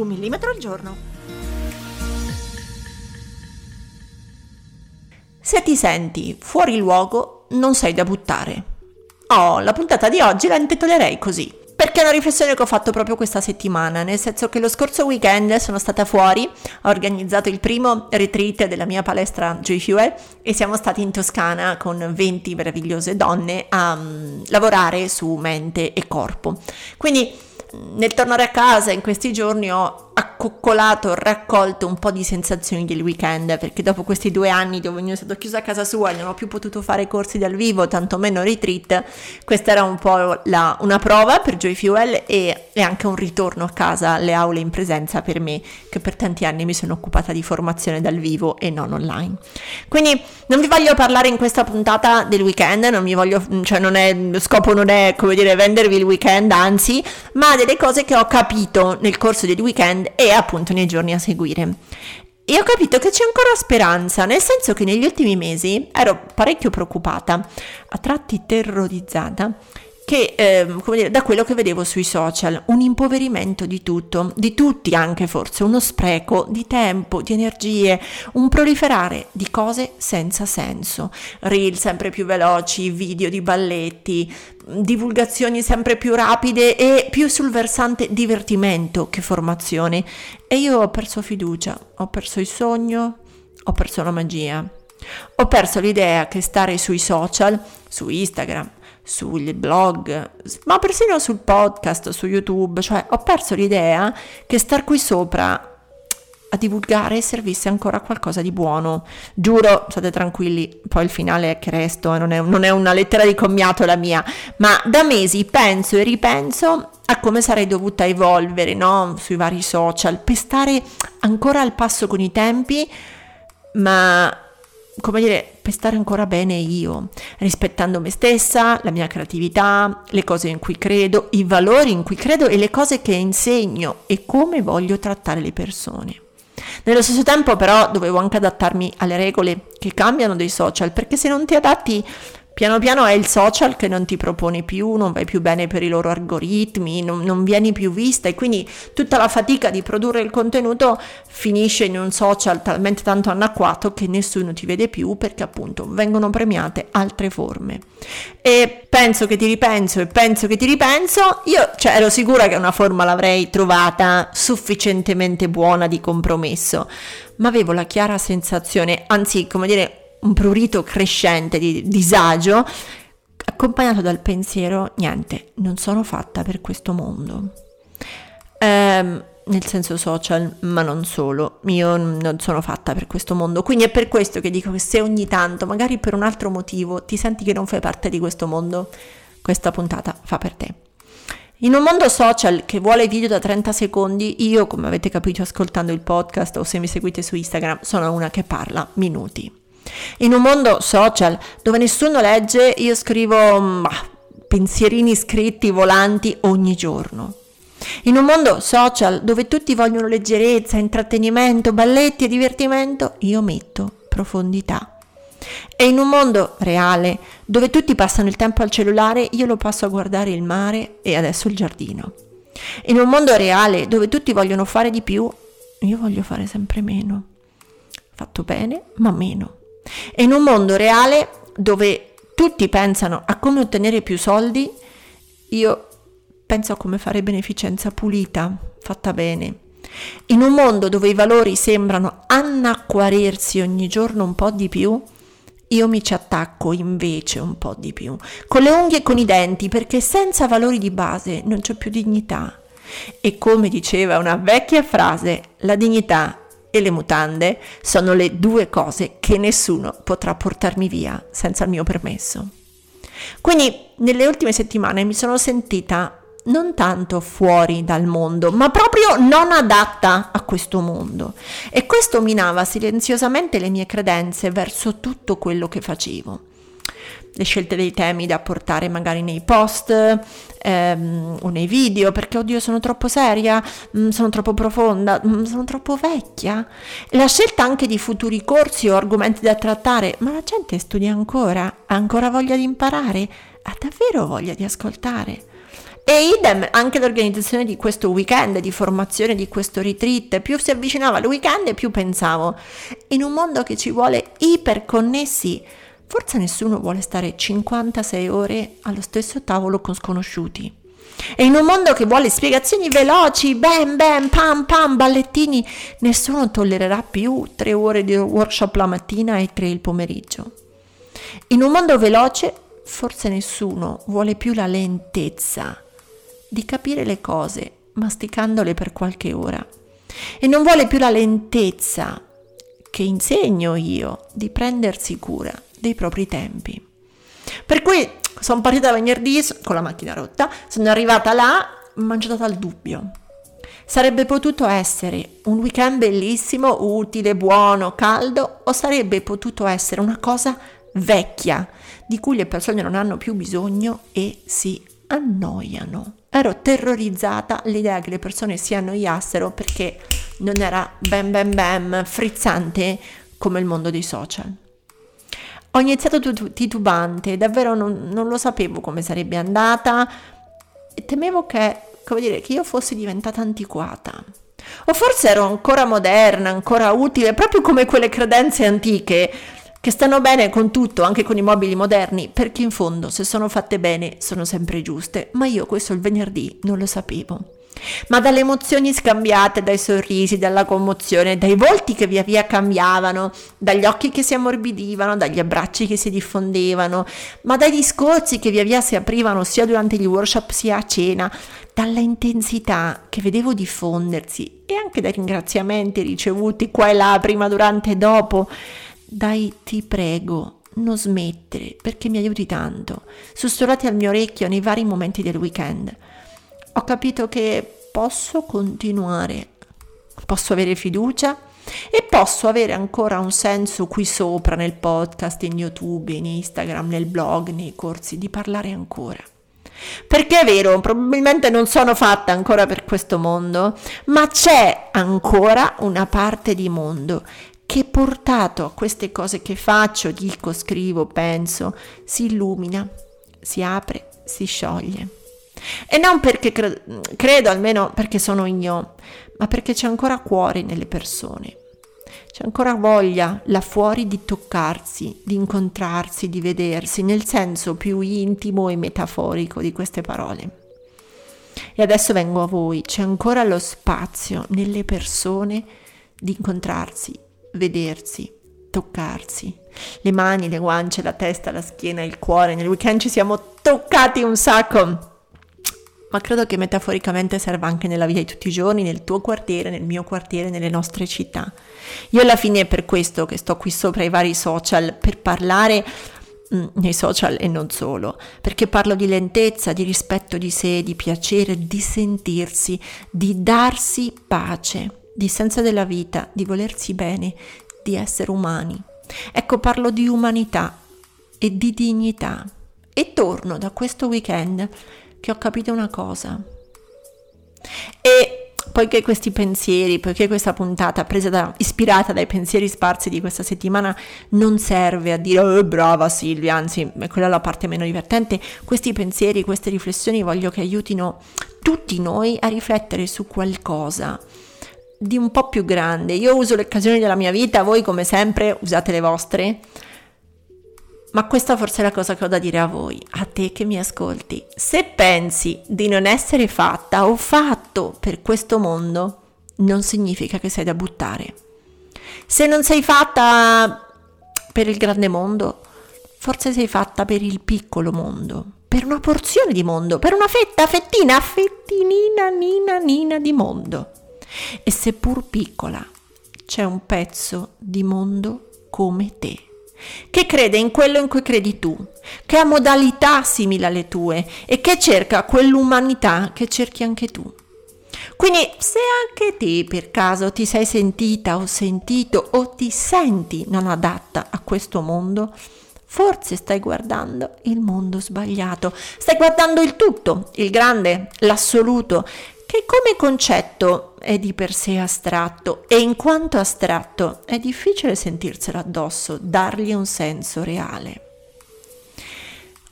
Un millimetro al giorno. Se ti senti fuori luogo, non sei da buttare. Oh, la puntata di oggi la intitolerei così. Perché è una riflessione che ho fatto proprio questa settimana, nel senso che lo scorso weekend sono stata fuori, ho organizzato il primo retreat della mia palestra Joy Fuel e siamo stati in Toscana con 20 meravigliose donne a um, lavorare su mente e corpo. Quindi nel tornare a casa in questi giorni ho accoccolato, raccolto un po' di sensazioni del weekend perché dopo questi due anni dove ognuno è stato chiuso a casa sua e non ho più potuto fare corsi dal vivo, tantomeno retreat, questa era un po' la, una prova per Joy Fuel e, e anche un ritorno a casa alle aule in presenza per me che per tanti anni mi sono occupata di formazione dal vivo e non online. Quindi non vi voglio parlare in questa puntata del weekend, non mi voglio, cioè non è, lo scopo non è come dire vendervi il weekend, anzi, ma delle cose che ho capito nel corso del weekend e appunto nei giorni a seguire. E ho capito che c'è ancora speranza, nel senso che negli ultimi mesi ero parecchio preoccupata, a tratti terrorizzata, che, eh, come dire, da quello che vedevo sui social, un impoverimento di tutto, di tutti anche forse, uno spreco di tempo, di energie, un proliferare di cose senza senso, reel sempre più veloci, video di balletti, divulgazioni sempre più rapide e più sul versante divertimento che formazione. E io ho perso fiducia, ho perso il sogno, ho perso la magia. Ho perso l'idea che stare sui social, su Instagram, sui blog, ma persino sul podcast, su YouTube, cioè ho perso l'idea che star qui sopra a divulgare servisse ancora qualcosa di buono. Giuro, state tranquilli, poi il finale è che resto, non è, non è una lettera di commiato la mia, ma da mesi penso e ripenso a come sarei dovuta evolvere no? sui vari social per stare ancora al passo con i tempi, ma come dire, per stare ancora bene io, rispettando me stessa, la mia creatività, le cose in cui credo, i valori in cui credo e le cose che insegno e come voglio trattare le persone. Nello stesso tempo però dovevo anche adattarmi alle regole che cambiano dei social, perché se non ti adatti Piano piano è il social che non ti propone più, non vai più bene per i loro algoritmi, non, non, vieni più vista e quindi tutta la fatica di produrre il contenuto finisce in un social talmente tanto anacquato che nessuno ti vede più perché appunto vengono premiate altre forme. E penso che ti ripenso e penso che ti ripenso, io cioè, ero sicura che una forma l'avrei trovata sufficientemente buona di compromesso, ma avevo la chiara sensazione, anzi come dire un prurito crescente di disagio, accompagnato dal pensiero, niente, non sono fatta per questo mondo. Ehm, nel senso social, ma non solo, io non sono fatta per questo mondo, quindi è per questo che dico che se ogni tanto, magari per un altro motivo, ti senti che non fai parte di questo mondo, questa puntata fa per te. In un mondo social che vuole video da 30 secondi, io, come avete capito ascoltando il podcast o se mi seguite su Instagram, sono una che parla minuti. In un mondo social dove nessuno legge, io scrivo bah, pensierini scritti volanti ogni giorno. In un mondo social dove tutti vogliono leggerezza, intrattenimento, balletti e divertimento, io metto profondità. E in un mondo reale dove tutti passano il tempo al cellulare, io lo passo a guardare il mare e adesso il giardino. In un mondo reale dove tutti vogliono fare di più, io voglio fare sempre meno. Fatto bene, ma meno. E in un mondo reale dove tutti pensano a come ottenere più soldi, io penso a come fare beneficenza pulita, fatta bene. In un mondo dove i valori sembrano annacquarirsi ogni giorno un po' di più, io mi ci attacco invece un po' di più, con le unghie e con i denti, perché senza valori di base non c'è più dignità. E come diceva una vecchia frase, la dignità e le mutande sono le due cose che nessuno potrà portarmi via senza il mio permesso. Quindi nelle ultime settimane mi sono sentita non tanto fuori dal mondo, ma proprio non adatta a questo mondo. E questo minava silenziosamente le mie credenze verso tutto quello che facevo le scelte dei temi da portare magari nei post ehm, o nei video, perché oddio sono troppo seria, mh, mm, sono troppo profonda, mh, mm, sono troppo vecchia. La scelta anche di futuri corsi o argomenti da trattare, ma la gente studia ancora, ha ancora voglia di imparare, ha davvero voglia di ascoltare. E idem anche l'organizzazione di questo weekend, di formazione di questo retreat, più si avvicinava al weekend più pensavo, in un mondo che ci vuole iperconnessi, Forse nessuno vuole stare 56 ore allo stesso tavolo con sconosciuti. E in un mondo che vuole spiegazioni veloci, bam bam, pam pam, ballettini, nessuno tollererà più tre ore di workshop la mattina e tre il pomeriggio. In un mondo veloce, forse nessuno vuole più la lentezza di capire le cose, masticandole per qualche ora. E non vuole più la lentezza che insegno io di prendersi cura dei propri tempi. Per cui sono partita venerdì con la macchina rotta, sono arrivata là, mangiata dal dubbio. Sarebbe potuto essere un weekend bellissimo, utile, buono, caldo, o sarebbe potuto essere una cosa vecchia, di cui le persone non hanno più bisogno e si annoiano. Ero terrorizzata all'idea che le persone si annoiassero perché non era bam bam bam frizzante come il mondo dei social. Ho iniziato titubante, davvero non, non lo sapevo come sarebbe andata. E temevo che, come dire, che io fossi diventata antiquata. O forse ero ancora moderna, ancora utile, proprio come quelle credenze antiche che stanno bene con tutto, anche con i mobili moderni, perché in fondo se sono fatte bene sono sempre giuste, ma io questo il venerdì non lo sapevo ma dalle emozioni scambiate, dai sorrisi, dalla commozione, dai volti che via via cambiavano, dagli occhi che si ammorbidivano, dagli abbracci che si diffondevano, ma dai discorsi che via via si aprivano sia durante gli workshop sia a cena, dalla intensità che vedevo diffondersi e anche dai ringraziamenti ricevuti qua e là, prima, durante e dopo, dai ti prego, non smettere perché mi aiuti tanto, sussurrati al mio orecchio nei vari momenti del weekend ho capito che posso continuare, posso avere fiducia e posso avere ancora un senso qui sopra nel podcast, in YouTube, in Instagram, nel blog, nei corsi, di parlare ancora. Perché è vero, probabilmente non sono fatta ancora per questo mondo, ma c'è ancora una parte di mondo che portato a queste cose che faccio, dico, scrivo, penso, si illumina, si apre, si scioglie. E non perché cre- credo, almeno perché sono io, ma perché c'è ancora cuore nelle persone. C'è ancora voglia là fuori di toccarsi, di incontrarsi, di vedersi, nel senso più intimo e metaforico di queste parole. E adesso vengo a voi, c'è ancora lo spazio nelle persone di incontrarsi, vedersi, toccarsi. Le mani, le guance, la testa, la schiena, il cuore. Nel weekend ci siamo toccati un sacco ma credo che metaforicamente serva anche nella vita di tutti i giorni, nel tuo quartiere, nel mio quartiere, nelle nostre città. Io alla fine è per questo che sto qui sopra i vari social, per parlare mm, nei social e non solo, perché parlo di lentezza, di rispetto di sé, di piacere, di sentirsi, di darsi pace, di senso della vita, di volersi bene, di essere umani. Ecco, parlo di umanità e di dignità. E torno da questo weekend che ho capito una cosa. E poiché questi pensieri, poiché questa puntata presa da, ispirata dai pensieri sparsi di questa settimana non serve a dire oh, brava Silvia, anzi è quella la parte meno divertente, questi pensieri, queste riflessioni voglio che aiutino tutti noi a riflettere su qualcosa di un po' più grande. Io uso le occasioni della mia vita, voi come sempre usate le vostre ma questa forse è la cosa che ho da dire a voi, a te che mi ascolti. Se pensi di non essere fatta o fatto per questo mondo, non significa che sei da buttare. Se non sei fatta per il grande mondo, forse sei fatta per il piccolo mondo, per una porzione di mondo, per una fetta, fettina, fettinina, nina, nina di mondo. E seppur piccola, c'è un pezzo di mondo come te che crede in quello in cui credi tu, che ha modalità simili alle tue e che cerca quell'umanità che cerchi anche tu. Quindi se anche te per caso ti sei sentita o sentito o ti senti non adatta a questo mondo, forse stai guardando il mondo sbagliato, stai guardando il tutto, il grande, l'assoluto, che come concetto è di per sé astratto e in quanto astratto è difficile sentirselo addosso, dargli un senso reale.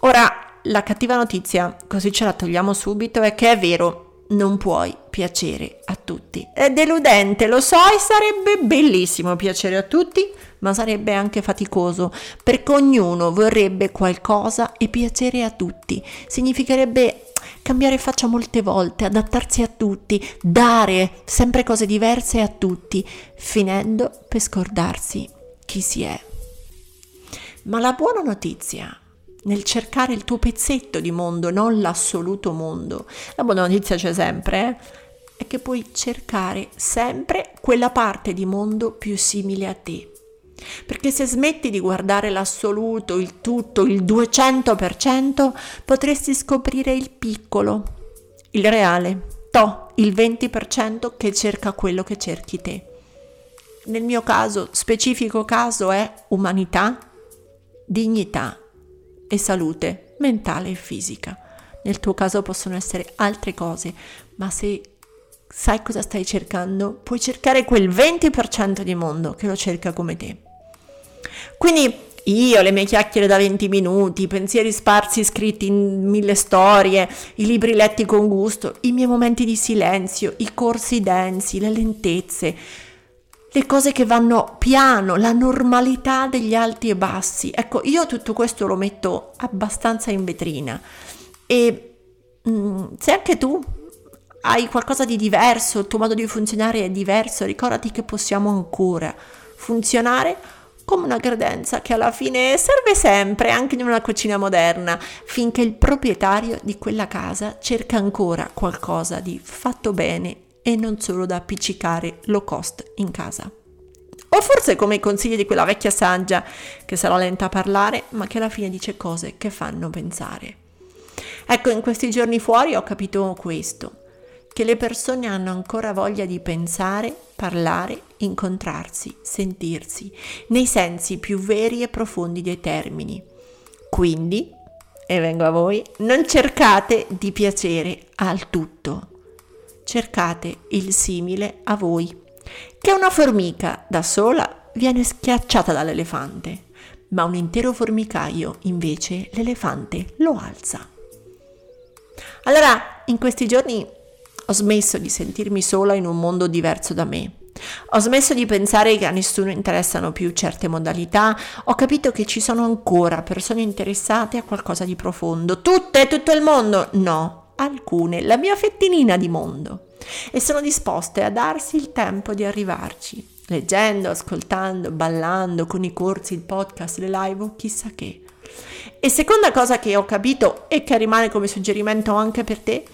Ora, la cattiva notizia, così ce la togliamo subito, è che è vero, non puoi piacere a tutti. È deludente, lo so, e sarebbe bellissimo piacere a tutti, ma sarebbe anche faticoso, perché ognuno vorrebbe qualcosa e piacere a tutti. Significherebbe cambiare faccia molte volte, adattarsi a tutti, dare sempre cose diverse a tutti, finendo per scordarsi chi si è. Ma la buona notizia nel cercare il tuo pezzetto di mondo, non l'assoluto mondo, la buona notizia c'è sempre, eh? è che puoi cercare sempre quella parte di mondo più simile a te. Perché se smetti di guardare l'assoluto, il tutto, il 200%, potresti scoprire il piccolo, il reale, to, il 20% che cerca quello che cerchi te. Nel mio caso, specifico caso è umanità, dignità e salute mentale e fisica. Nel tuo caso possono essere altre cose, ma se sai cosa stai cercando, puoi cercare quel 20% di mondo che lo cerca come te. Quindi io, le mie chiacchiere da 20 minuti, i pensieri sparsi scritti in mille storie, i libri letti con gusto, i miei momenti di silenzio, i corsi densi, le lentezze, le cose che vanno piano, la normalità degli alti e bassi. Ecco, io tutto questo lo metto abbastanza in vetrina e mh, mm, se anche tu hai qualcosa di diverso, il tuo modo di funzionare è diverso, ricordati che possiamo ancora funzionare come una credenza che alla fine serve sempre, anche in una cucina moderna, finché il proprietario di quella casa cerca ancora qualcosa di fatto bene e non solo da appiccicare low cost in casa. O forse come i consigli di quella vecchia saggia che sarà lenta a parlare, ma che alla fine dice cose che fanno pensare. Ecco, in questi giorni fuori ho capito questo che le persone hanno ancora voglia di pensare, parlare, incontrarsi, sentirsi, nei sensi più veri e profondi dei termini. Quindi, e vengo a voi, non cercate di piacere al tutto, cercate il simile a voi, che una formica da sola viene schiacciata dall'elefante, ma un intero formicaio invece l'elefante lo alza. Allora, in questi giorni ho smesso di sentirmi sola in un mondo diverso da me. Ho smesso di pensare che a nessuno interessano più certe modalità, ho capito che ci sono ancora persone interessate a qualcosa di profondo. Tutte, tutto il mondo? No, alcune, la mia fettinina di mondo. E sono disposte a darsi il tempo di arrivarci, leggendo, ascoltando, ballando, con i corsi, il podcast, le live o chissà che. E seconda cosa che ho capito e che rimane come suggerimento anche per te,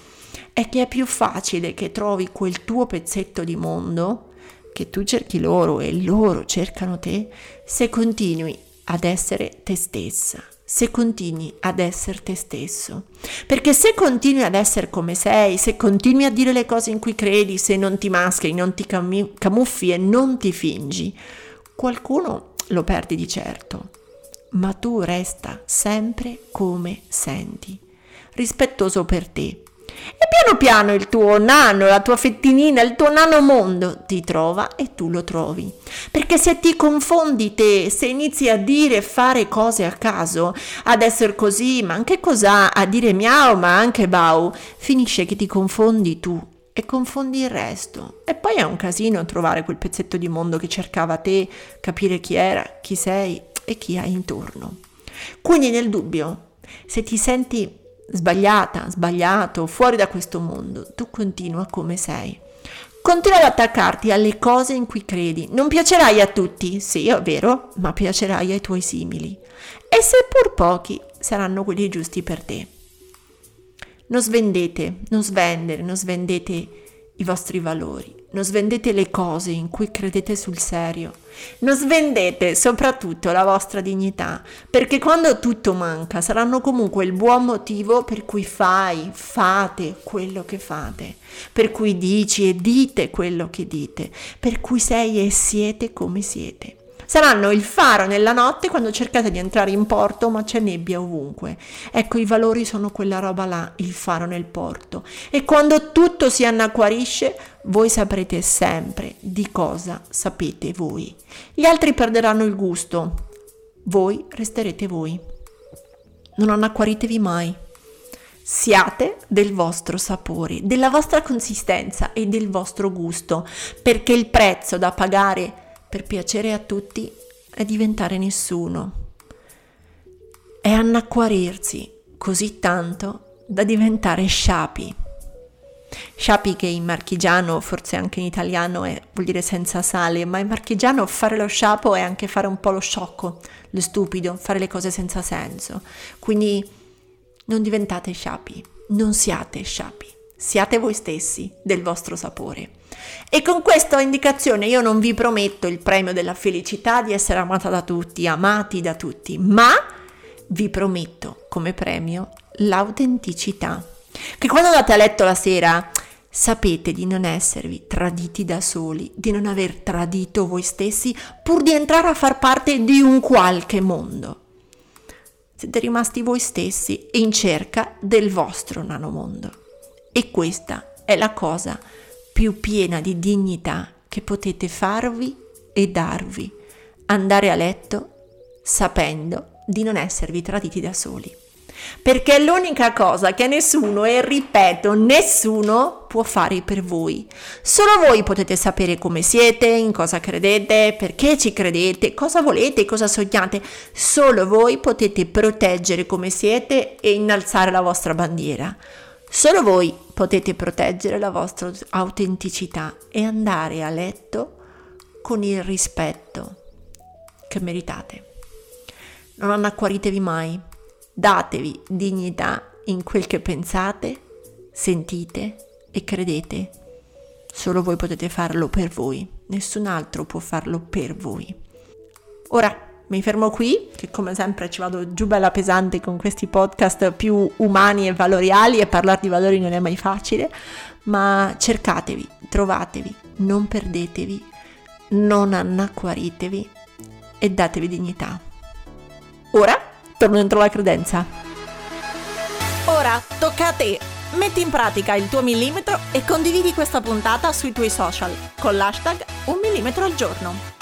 è che è più facile che trovi quel tuo pezzetto di mondo, che tu cerchi loro e loro cercano te, se continui ad essere te stessa, se continui ad essere te stesso. Perché se continui ad essere come sei, se continui a dire le cose in cui credi, se non ti mascheri, non ti camuffi e non ti fingi, qualcuno lo perdi di certo, ma tu resta sempre come senti, rispettoso per te, e piano piano il tuo nano, la tua fettinina, il tuo nano mondo ti trova e tu lo trovi. Perché se ti confondi te, se inizi a dire e fare cose a caso, ad essere così, ma anche cos'ha, a dire miau, ma anche bau, finisce che ti confondi tu e confondi il resto. E poi è un casino trovare quel pezzetto di mondo che cercava te, capire chi era, chi sei e chi hai intorno. Quindi nel dubbio, se ti senti sbagliata, sbagliato, fuori da questo mondo, tu continua come sei. Continua ad attaccarti alle cose in cui credi. Non piacerai a tutti, sì, è vero, ma piacerai ai tuoi simili. E seppur pochi, saranno quelli giusti per te. Non svendete, non svendere, non svendete i vostri valori. Non svendete le cose in cui credete sul serio. Non svendete soprattutto la vostra dignità, perché quando tutto manca saranno comunque il buon motivo per cui fai, fate quello che fate, per cui dici e dite quello che dite, per cui sei e siete come siete. Saranno il faro nella notte quando cercate di entrare in porto ma c'è nebbia ovunque. Ecco, i valori sono quella roba là, il faro nel porto. E quando tutto si annacquarisce, voi saprete sempre di cosa sapete voi. Gli altri perderanno il gusto, voi resterete voi. Non annacquaritevi mai. Siate del vostro sapore, della vostra consistenza e del vostro gusto, perché il prezzo da pagare per piacere a tutti è diventare nessuno. È annacquarirsi così tanto da diventare sciapi. Sciapi che in marchigiano, forse anche in italiano, è, vuol dire senza sale, ma in marchigiano fare lo sciapo è anche fare un po' lo sciocco, lo stupido, fare le cose senza senso. Quindi non diventate sciapi, non siate sciapi, siate voi stessi del vostro sapore. E con questa indicazione io non vi prometto il premio della felicità di essere amata da tutti, amati da tutti, ma vi prometto come premio l'autenticità. Che quando andate a letto la sera sapete di non esservi traditi da soli, di non aver tradito voi stessi pur di entrare a far parte di un qualche mondo. Siete rimasti voi stessi in cerca del vostro nanomondo. E questa è la cosa più piena di dignità che potete farvi e darvi, andare a letto sapendo di non esservi traditi da soli. Perché è l'unica cosa che nessuno, e ripeto, nessuno può fare per voi. Solo voi potete sapere come siete, in cosa credete, perché ci credete, cosa volete, cosa sognate. Solo voi potete proteggere come siete e innalzare la vostra bandiera. Solo voi potete proteggere la vostra autenticità e andare a letto con il rispetto che meritate. Non annacquaritevi mai, datevi dignità in quel che pensate, sentite e credete. Solo voi potete farlo per voi, nessun altro può farlo per voi. Ora mi fermo qui, che come sempre ci vado giù bella pesante con questi podcast più umani e valoriali e parlare di valori non è mai facile, ma cercatevi, trovatevi, non perdetevi, non annacquaritevi e datevi dignità. Ora torno dentro la credenza. Ora tocca a te. Metti in pratica il tuo millimetro e condividi questa puntata sui tuoi social con l'hashtag un millimetro al giorno